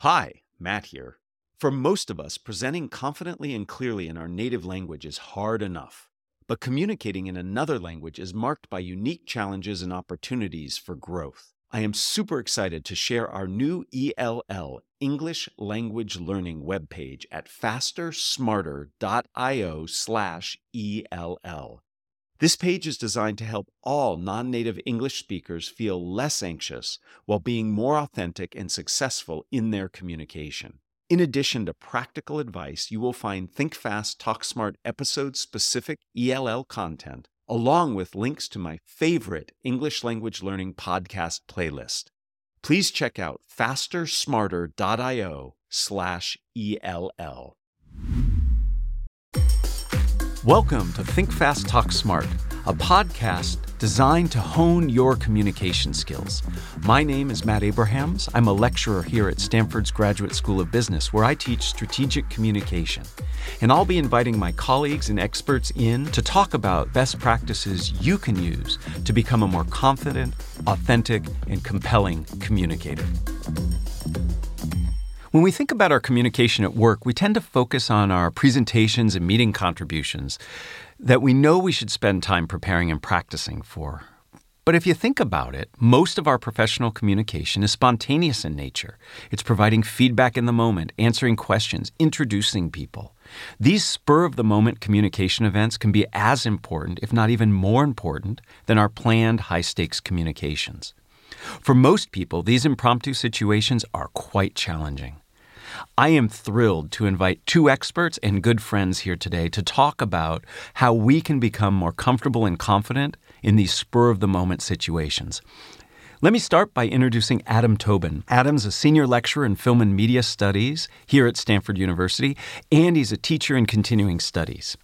Hi, Matt here. For most of us, presenting confidently and clearly in our native language is hard enough. But communicating in another language is marked by unique challenges and opportunities for growth. I am super excited to share our new ELL English Language Learning webpage at fastersmarter.io slash ELL. This page is designed to help all non native English speakers feel less anxious while being more authentic and successful in their communication. In addition to practical advice, you will find Think Fast, Talk Smart episode specific ELL content, along with links to my favorite English language learning podcast playlist. Please check out fastersmarter.io slash ELL. Welcome to Think Fast, Talk Smart, a podcast designed to hone your communication skills. My name is Matt Abrahams. I'm a lecturer here at Stanford's Graduate School of Business, where I teach strategic communication. And I'll be inviting my colleagues and experts in to talk about best practices you can use to become a more confident, authentic, and compelling communicator. When we think about our communication at work, we tend to focus on our presentations and meeting contributions that we know we should spend time preparing and practicing for. But if you think about it, most of our professional communication is spontaneous in nature. It's providing feedback in the moment, answering questions, introducing people. These spur of the moment communication events can be as important, if not even more important, than our planned high stakes communications. For most people, these impromptu situations are quite challenging. I am thrilled to invite two experts and good friends here today to talk about how we can become more comfortable and confident in these spur of the moment situations. Let me start by introducing Adam Tobin. Adam's a senior lecturer in film and media studies here at Stanford University, and he's a teacher in continuing studies.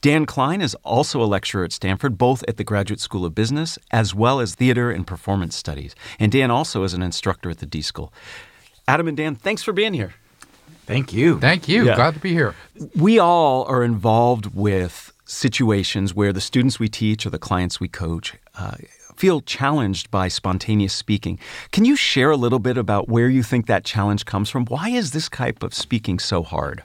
Dan Klein is also a lecturer at Stanford, both at the Graduate School of Business as well as theater and performance studies. And Dan also is an instructor at the D School. Adam and Dan, thanks for being here. Thank you. Thank you. Yeah. Glad to be here. We all are involved with situations where the students we teach or the clients we coach uh, feel challenged by spontaneous speaking. Can you share a little bit about where you think that challenge comes from? Why is this type of speaking so hard?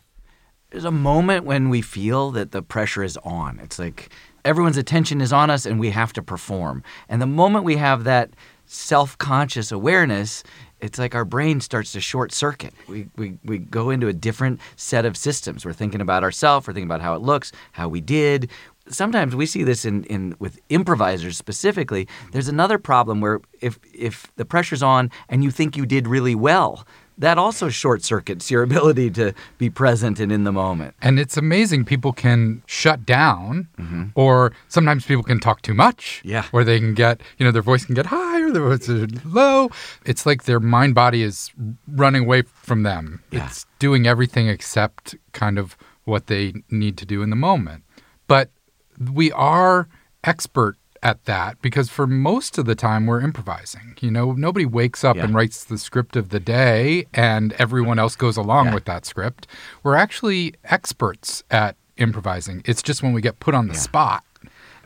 There's a moment when we feel that the pressure is on. It's like everyone's attention is on us and we have to perform. And the moment we have that self conscious awareness, it's like our brain starts to short circuit. We, we, we go into a different set of systems. We're thinking about ourselves, we're thinking about how it looks, how we did. Sometimes we see this in, in with improvisers specifically. There's another problem where if if the pressure's on and you think you did really well, that also short circuits your ability to be present and in the moment. And it's amazing people can shut down, mm-hmm. or sometimes people can talk too much. Yeah. Or they can get, you know, their voice can get high or their voice is low. It's like their mind body is running away from them. Yeah. It's doing everything except kind of what they need to do in the moment. But we are expert at that because for most of the time we're improvising. You know, nobody wakes up Yeah. and writes the script of the day and everyone else goes along Yeah. with that script. We're actually experts at improvising. It's just when we get put on the spot.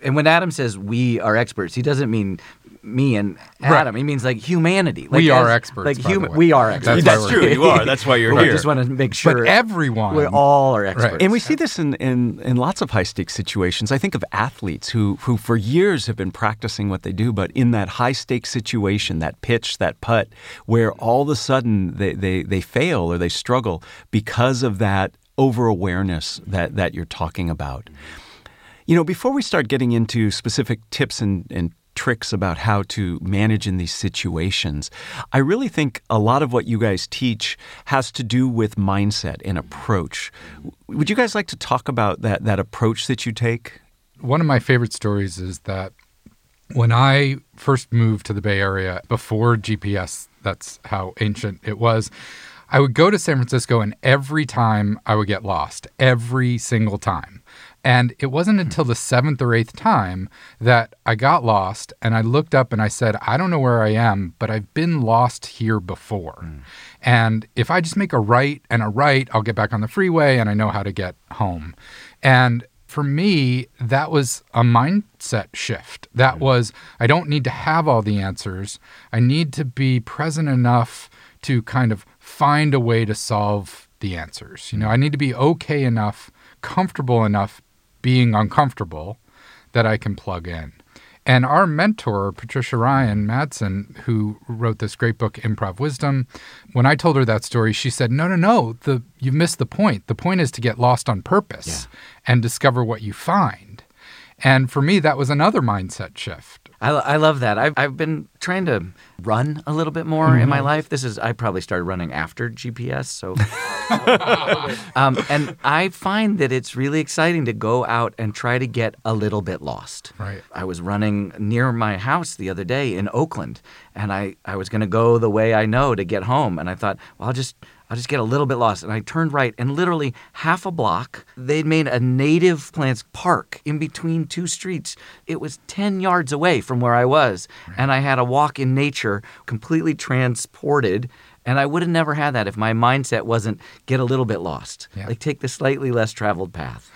And when Adam says we are experts, he doesn't mean me and Adam. He means like humanity. Like We are as- experts, Like human, we are experts. That's why we're You are. That's why you're But here. We just want to make sure. But everyone we all are experts. And we see this in, in, in lots of high stakes situations. I think of athletes who, who for years have been practicing what they do, but in that high stakes situation, that pitch, that putt, where all of a sudden they, they, they fail or they struggle because of that over awareness that, that you're talking about. You know, before we start getting into specific tips and, and tricks about how to manage in these situations, I really think a lot of what you guys teach has to do with mindset and approach. Would you guys like to talk about that, that approach that you take? one of my favorite stories is that when I first moved to the Bay Area before GPS, that's how ancient it was. I would go to San Francisco, and every time I would get lost, every single time. And it wasn't hmm. until the seventh or eighth time that I got lost and I looked up and I said, I don't know where I am, but I've been lost here before. Hmm. And if I just make a right and a right, I'll get back on the freeway and I know how to get home. And for me, that was a mindset shift. That hmm. was, I don't need to have all the answers. I need to be present enough to kind of find a way to solve the answers. You know, I need to be okay enough, comfortable enough being uncomfortable that I can plug in. And our mentor, Patricia Ryan Madson, who wrote this great book, Improv Wisdom, when I told her that story, she said, No, no, no, the, you've missed the point. The point is to get lost on purpose Yeah. and discover what you find. And for me, that was another mindset shift. I, I love that. I've, I've been trying to run a little bit more in my life. This is I probably started running after GPS, so um, and I find that it's really exciting to go out and try to get a little bit lost. Right. I was running near my house the other day in Oakland, and I, I was going to go the way I know to get home, and I thought, well, I'll just I'll just get a little bit lost. And I turned right, and literally half a block, they'd made a native plants park in between two streets. It was 10 yards away from where I was. And I had a walk in nature, completely transported. And I would have never had that if my mindset wasn't get a little bit lost. Yeah. Like take the slightly less traveled path.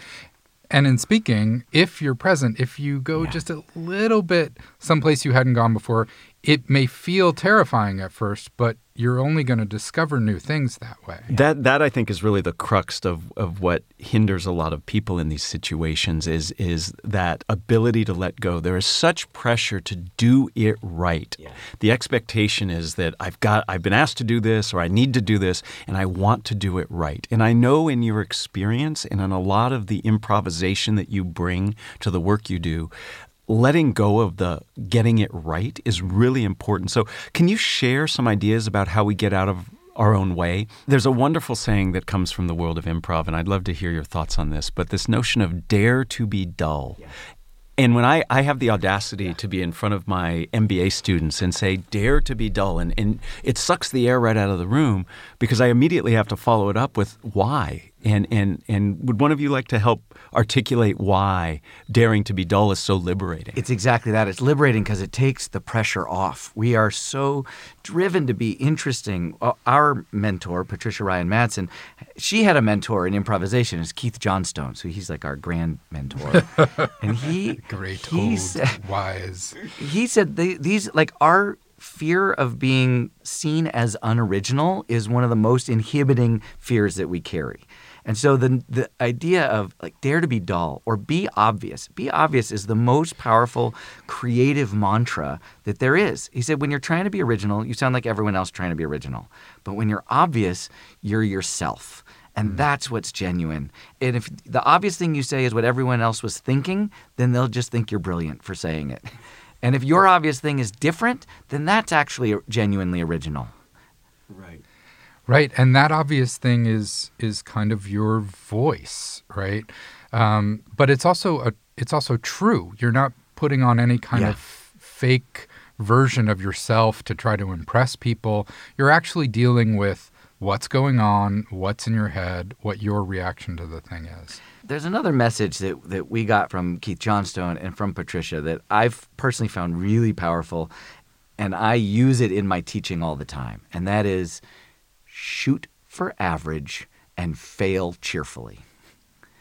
And in speaking, if you're present, if you go just a little bit someplace you hadn't gone before, it may feel terrifying at first, but you're only going to discover new things that way. That that I think is really the crux of, of what hinders a lot of people in these situations is is that ability to let go. There is such pressure to do it right. Yeah. The expectation is that I've got I've been asked to do this or I need to do this and I want to do it right. And I know in your experience and in a lot of the improvisation that you bring to the work you do, letting go of the getting it right is really important. So, can you share some ideas about how we get out of our own way? There's a wonderful saying that comes from the world of improv, and I'd love to hear your thoughts on this, but this notion of dare to be dull. And when I, I have the audacity to be in front of my MBA students and say, dare to be dull, and, and it sucks the air right out of the room because I immediately have to follow it up with why. And, and, and would one of you like to help articulate why daring to be dull is so liberating? It's exactly that. It's liberating because it takes the pressure off. We are so driven to be interesting. Uh, Our mentor, Patricia Ryan Madson, she had a mentor in improvisation. It's Keith Johnstone. So he's like our grand mentor. and he, Great, he old, said, wise. he said they, these like our fear of being seen as unoriginal is one of the most inhibiting fears that we carry and so the the idea of like dare to be dull or be obvious be obvious is the most powerful creative mantra that there is he said when you're trying to be original you sound like everyone else trying to be original but when you're obvious you're yourself and mm. that's what's genuine. And if the obvious thing you say is what everyone else was thinking, then they'll just think you're brilliant for saying it. And if your obvious thing is different, then that's actually genuinely original. Right. Right, and that obvious thing is is kind of your voice, right? Um, but it's also a it's also true. You're not putting on any kind Yeah. of fake version of yourself to try to impress people. You're actually dealing with what's going on, what's in your head, what your reaction to the thing is. There's another message that, that we got from Keith Johnstone and from Patricia that I've personally found really powerful, and I use it in my teaching all the time. And that is shoot for average and fail cheerfully.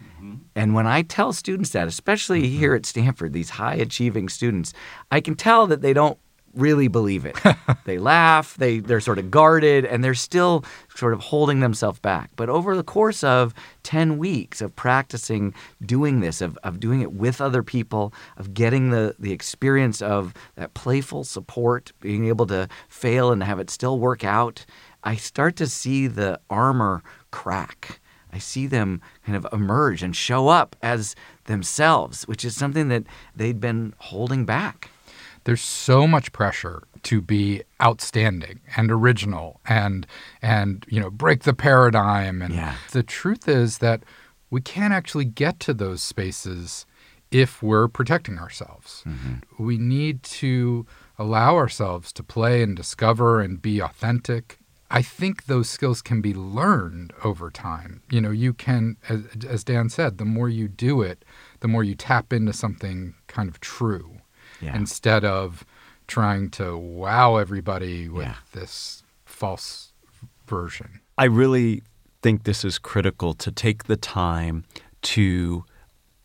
Mm-hmm. And when I tell students that, especially mm-hmm. here at Stanford, these high achieving students, I can tell that they don't really believe it. they laugh, they, they're sort of guarded, and they're still sort of holding themselves back. But over the course of 10 weeks of practicing doing this, of, of doing it with other people, of getting the, the experience of that playful support, being able to fail and have it still work out, I start to see the armor crack. I see them kind of emerge and show up as themselves, which is something that they'd been holding back. there's so much pressure to be outstanding and original and and you know break the paradigm and Yeah. the truth is that we can't actually get to those spaces if we're protecting ourselves mm-hmm. we need to allow ourselves to play and discover and be authentic I think those skills can be learned over time. You know, you can, as, as Dan said, the more you do it, the more you tap into something kind of true Yeah. instead of trying to wow everybody with Yeah. this false version. I really think this is critical to take the time to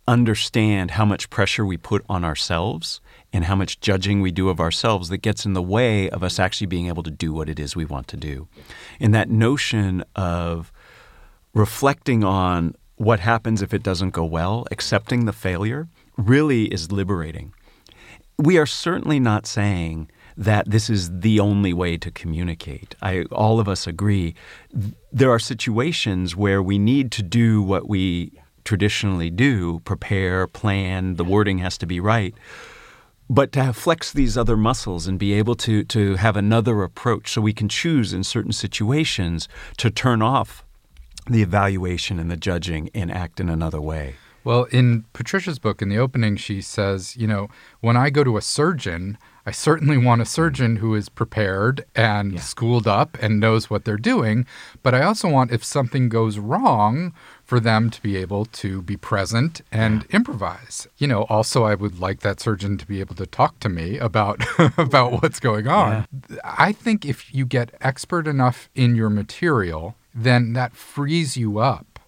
understand how much pressure we put on ourselves and how much judging we do of ourselves that gets in the way of us actually being able to do what it is we want to do. And that notion of reflecting on what happens if it doesn't go well, accepting the failure, really is liberating. We are certainly not saying that this is the only way to communicate. I, all of us agree. There are situations where we need to do what we traditionally do prepare, plan, the wording has to be right. But to have flex these other muscles and be able to, to have another approach so we can choose in certain situations to turn off the evaluation and the judging and act in another way. Well, in Patricia's book, in the opening, she says, you know, when I go to a surgeon, I certainly want a surgeon who is prepared and yeah. schooled up and knows what they're doing. But I also want, if something goes wrong, for them to be able to be present and yeah. improvise. You know, also I would like that surgeon to be able to talk to me about about what's going on. Yeah. I think if you get expert enough in your material, then that frees you up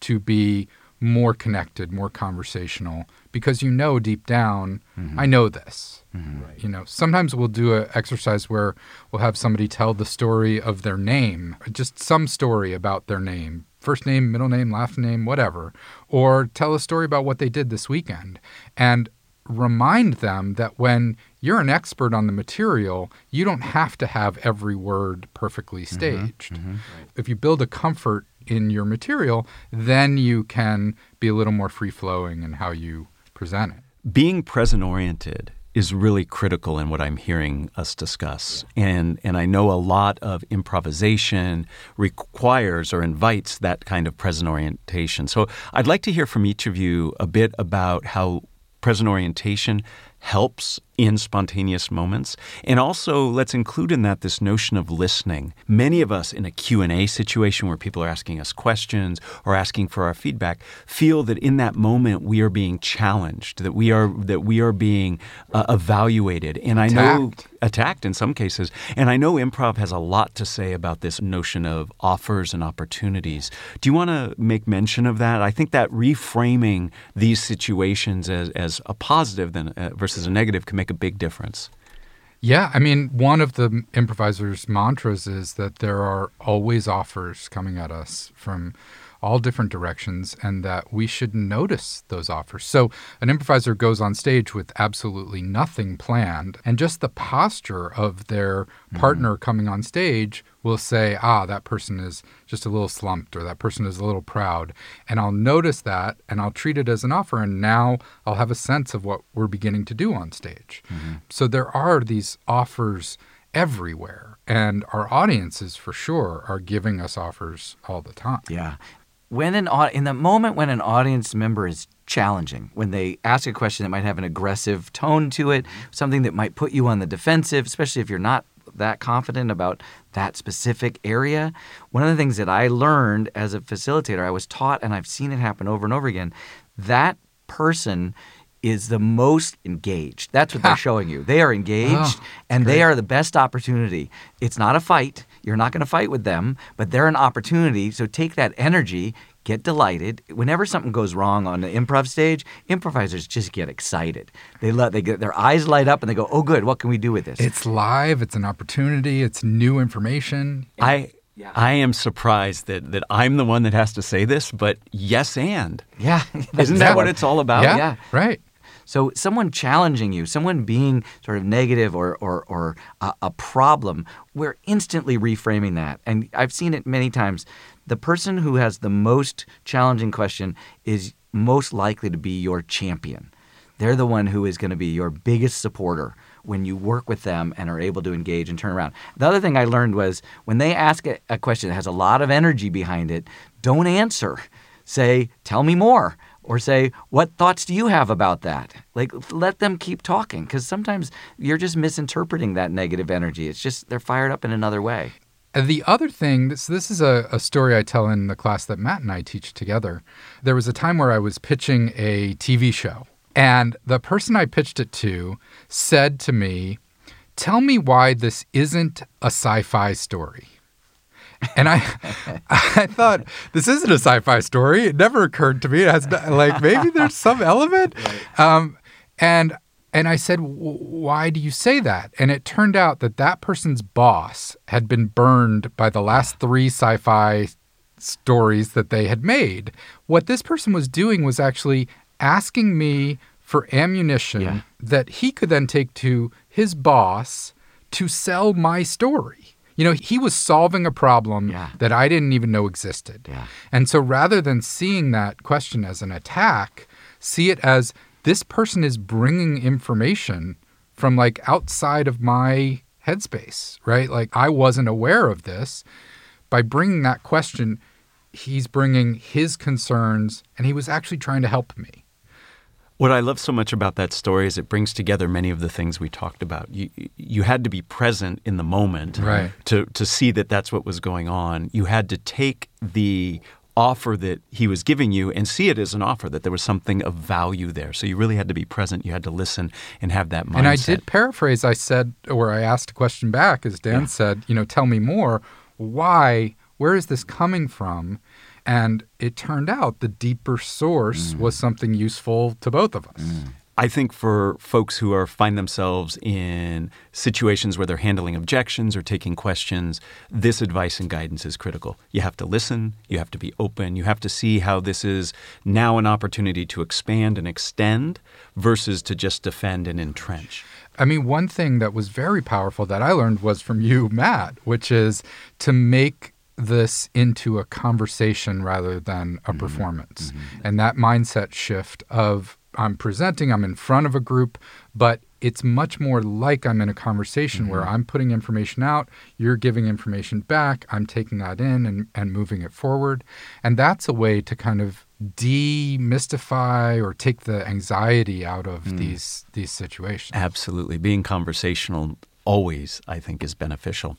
to be more connected, more conversational, because you know deep down, mm-hmm. I know this. Mm-hmm. Right. You know, sometimes we'll do an exercise where we'll have somebody tell the story of their name, just some story about their name, first name, middle name, last name, whatever, or tell a story about what they did this weekend. And remind them that when you're an expert on the material, you don't have to have every word perfectly mm-hmm. staged. Mm-hmm, mm-hmm. If you build a comfort in your material, then you can be a little more free flowing in how you present it. Being present oriented is really critical in what I'm hearing us discuss. Yeah. And and I know a lot of improvisation requires or invites that kind of present orientation. So I'd like to hear from each of you a bit about how present orientation helps in spontaneous moments. And also let's include in that this notion of listening. Many of us in a q&a situation where people are asking us questions or asking for our feedback feel that in that moment we are being challenged that we are that we are being uh, evaluated. And i know attacked in some cases. And i know improv has a lot to say about this notion of offers and opportunities. Do you want to make mention of that? I think that reframing these situations as, as a positive than, uh, versus a negative can make a big difference. Yeah, I mean, one of the improvisers' mantras is that there are always offers coming at us from all different directions and that we should notice those offers. So, an improviser goes on stage with absolutely nothing planned, and just the posture of their mm-hmm. partner coming on stage will say, ah, that person is just a little slumped or that person is a little proud. And I'll notice that and I'll treat it as an offer. And now I'll have a sense of what we're beginning to do on stage. Mm-hmm. So there are these offers everywhere. And our audiences, for sure, are giving us offers all the time. Yeah. When an in the moment when an audience member is challenging, when they ask a question that might have an aggressive tone to it, mm-hmm. something that might put you on the defensive, especially if you're not that confident about that specific area. One of the things that I learned as a facilitator, I was taught, and I've seen it happen over and over again, that person is the most engaged. That's what they're showing you. They are engaged oh, and great. they are the best opportunity. It's not a fight. You're not going to fight with them, but they're an opportunity. So take that energy, get delighted. Whenever something goes wrong on the improv stage, improvisers just get excited. They let they get their eyes light up and they go, "Oh, good! What can we do with this?" It's live. It's an opportunity. It's new information. I. Yeah. I am surprised that, that I'm the one that has to say this, but yes, and yeah, isn't that what it's all about? Yeah, yeah. right. So someone challenging you, someone being sort of negative or or, or a, a problem, we're instantly reframing that, and I've seen it many times the person who has the most challenging question is most likely to be your champion. They're the one who is going to be your biggest supporter when you work with them and are able to engage and turn around. The other thing I learned was when they ask a, question that has a lot of energy behind it, don't answer. Say, tell me more. Or say, what thoughts do you have about that? Like, let them keep talking because sometimes you're just misinterpreting that negative energy. It's just they're fired up in another way. The other thing, this, this is a, a, story I tell in the class that Matt and I teach together. There was a time where I was pitching a TV show, and the person I pitched it to said to me, Tell me why this isn't a sci fi story. And I, I thought this isn't a sci-fi story. It never occurred to me. It has no- like maybe there's some element. Um, and and I said, why do you say that? And it turned out that that person's boss had been burned by the last three sci-fi stories that they had made. What this person was doing was actually asking me for ammunition Yeah. that he could then take to his boss to sell my story. You know, he was solving a problem Yeah. that I didn't even know existed. Yeah. And so rather than seeing that question as an attack, see it as this person is bringing information from like outside of my headspace, right? Like I wasn't aware of this. By bringing that question, he's bringing his concerns and he was actually trying to help me. What I love so much about that story is it brings together many of the things we talked about. You you had to be present in the moment Right. to to see that that's what was going on. You had to take the offer that he was giving you and see it as an offer that there was something of value there. So you really had to be present. You had to listen and have that mindset. And I did paraphrase. I said, or I asked a question back, as Dan said, you know, tell me more. Why? Where is this coming from? And it turned out the deeper source mm. was something useful to both of us. Mm. I think for folks who are find themselves in situations where they're handling objections or taking questions, this advice and guidance is critical. You have to listen, you have to be open, you have to see how this is now an opportunity to expand and extend versus to just defend and entrench. I mean, one thing that was very powerful that I learned was from you, Matt, which is to make this into a conversation rather than a mm-hmm. performance. Mm-hmm. And that mindset shift of I'm presenting, I'm in front of a group, but it's much more like I'm in a conversation where mm-hmm. I'm putting information out, you're giving information back, I'm taking that in and, and moving it forward. And that's a way to kind of demystify or take the anxiety out of mm. these these situations. Absolutely. Being conversational always, I think, is beneficial.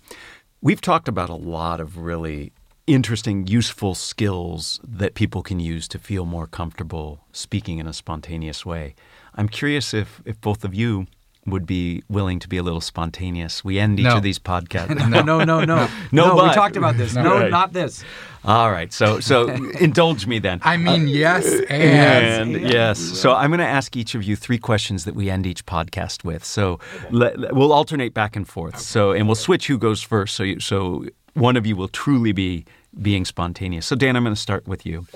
We've talked about a lot of really interesting, useful skills that people can use to feel more comfortable speaking in a spontaneous way. I'm curious if, if both of you would be willing to be a little spontaneous. We end each No. of these podcasts. no, no, no, no. No, we but. talked about this. No, Right. not this. All right. So so indulge me then. I mean, uh, yes, and, And yes. So I'm going to ask each of you three questions that we end each podcast with. So let, we'll alternate back and forth. So and we'll switch who goes first. So you, so one of you will truly be being spontaneous. So Dan, I'm going to start with you.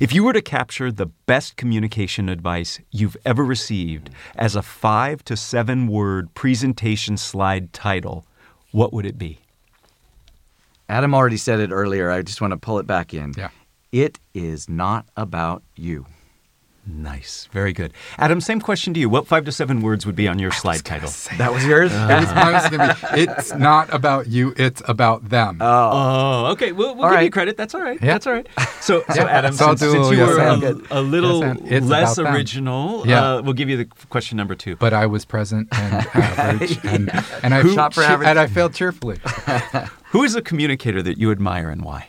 If you were to capture the best communication advice you've ever received as a 5 to 7 word presentation slide title, what would it be? Adam already said it earlier. I just want to pull it back in. Yeah. It is not about you. Nice. Very good. Adam, same question to you. What 5 to 7 words would be on your slide title? That was yours? It was- mine was be, it's not about you, it's about them. Oh, okay. We'll, we'll All give you credit. That's all right. Yeah. That's all right. So, so Adam, So since, since you yes were a, a little Yes less original, Yeah. uh, we'll give you the question number two. but I was present and average, and and I Shot for che- average. and I failed cheerfully. Who is a communicator that you admire and why?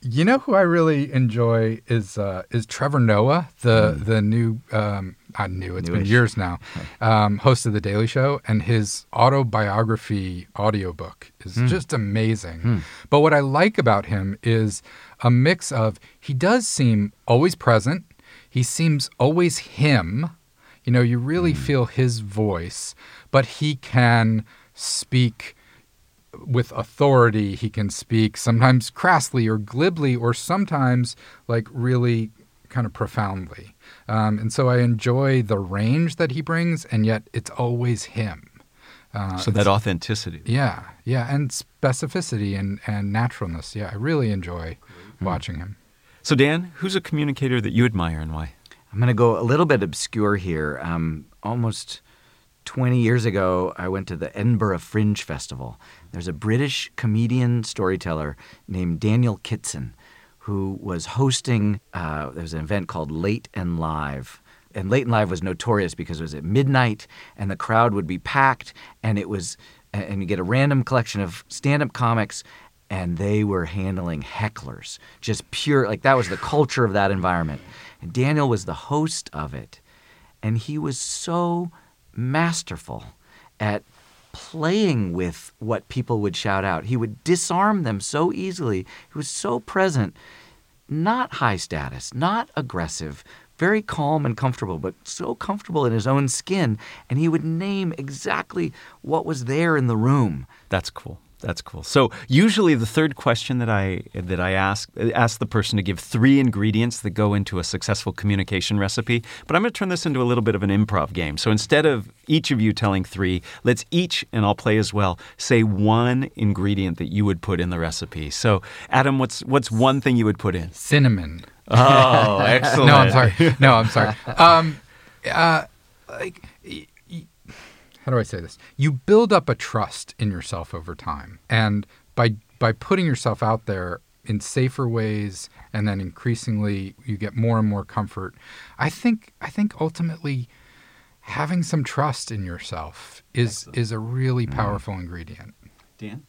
You know who I really enjoy is uh, is Trevor Noah, the the new um, not new, it's been years now, um, host of the Daily Show, and his autobiography audiobook is just amazing. But what I like about him is a mix of he does seem always present, he seems always him. You know, you really feel his voice, but he can speak with authority he can speak sometimes crassly or glibly or sometimes like really kind of profoundly um, and so i enjoy the range that he brings and yet it's always him uh, so that authenticity. yeah yeah and specificity and, and naturalness yeah i really enjoy Hmm. watching him So Dan, who's a communicator that you admire and why? I'm going to go a little bit obscure here. Um, almost 20 years ago, I went to the Edinburgh Fringe Festival. There's a British comedian storyteller named Daniel Kitson who was hosting, uh, there was an event called Late and Live. And Late and Live was notorious because it was at midnight and the crowd would be packed and it was, and you get a random collection of stand up comics and they were handling hecklers, just pure, like that was the culture of that environment. And Daniel was the host of it, and he was so masterful at playing with what people would shout out. He would disarm them so easily. He was so present, not high status, not aggressive, very calm and comfortable, but so comfortable in his own skin. And he would name exactly what was there in the room. That's cool. That's cool. So usually the third question that I that I ask ask the person to give three ingredients that go into a successful communication recipe. But I'm going to turn this into a little bit of an improv game. So instead of each of you telling three, let's each and I'll play as well. Say one ingredient that you would put in the recipe. So Adam, what's what's one thing you would put in? Cinnamon. Oh, excellent. no, I'm sorry. No, I'm sorry. Um, uh, like, how do I say this? You build up a trust in yourself over time, and by by putting yourself out there in safer ways, and then increasingly you get more and more comfort. I think I think ultimately having some trust in yourself is is a really mm. powerful ingredient. Dan.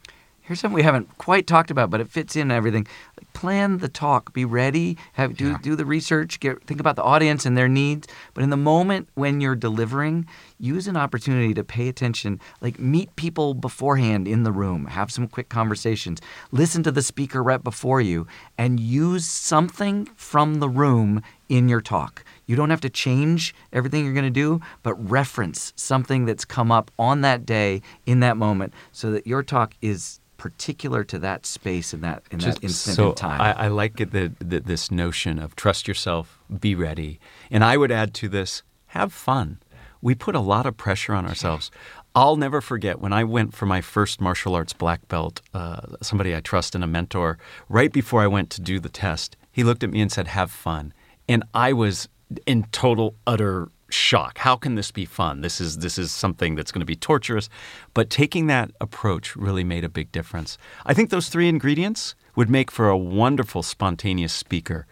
Here's something we haven't quite talked about, but it fits in everything. Plan the talk. Be ready. Have do Yeah. do the research. Get think about the audience and their needs. But in the moment when you're delivering, use an opportunity to pay attention. Like meet people beforehand in the room. Have some quick conversations. Listen to the speaker right before you, and use something from the room in your talk. You don't have to change everything you're going to do, but reference something that's come up on that day in that moment so that your talk is particular to that space in that in that instant so in time. I, I like it that, that this notion of trust yourself, be ready, and I would add to this: have fun. We put a lot of pressure on ourselves. I'll never forget when I went for my first martial arts black belt. Uh, somebody I trust and a mentor. Right before I went to do the test, he looked at me and said, "Have fun," and I was in total utter shock. How can this be fun? This is this is something that's going to be torturous. But taking that approach really made a big difference. I think those three ingredients would make for a wonderful spontaneous speaker.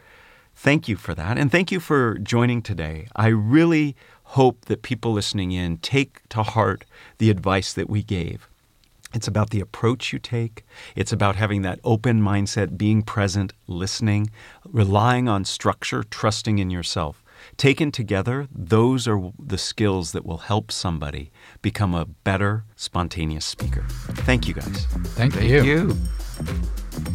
Thank you for that and thank you for joining today. I really hope that people listening in take to heart the advice that we gave. It's about the approach you take. It's about having that open mindset, being present, listening, relying on structure, trusting in yourself. Taken together, those are the skills that will help somebody become a better spontaneous speaker. Thank you guys. Thank, Thank you. you.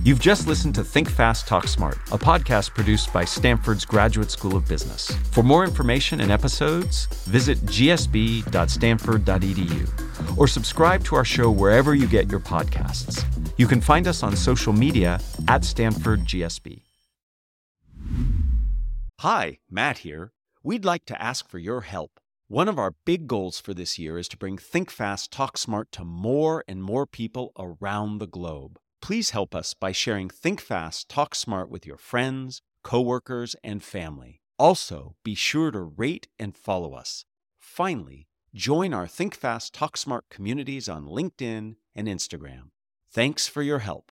You've just listened to Think Fast, Talk Smart, a podcast produced by Stanford's Graduate School of Business. For more information and episodes, visit gsb.stanford.edu or subscribe to our show wherever you get your podcasts. You can find us on social media at Stanford GSB. Hi, Matt here. We'd like to ask for your help. One of our big goals for this year is to bring Think Fast, Talk Smart to more and more people around the globe. Please help us by sharing Think Fast, Talk Smart with your friends, coworkers, and family. Also, be sure to rate and follow us. Finally, join our Think Fast, Talk Smart communities on LinkedIn and Instagram. Thanks for your help.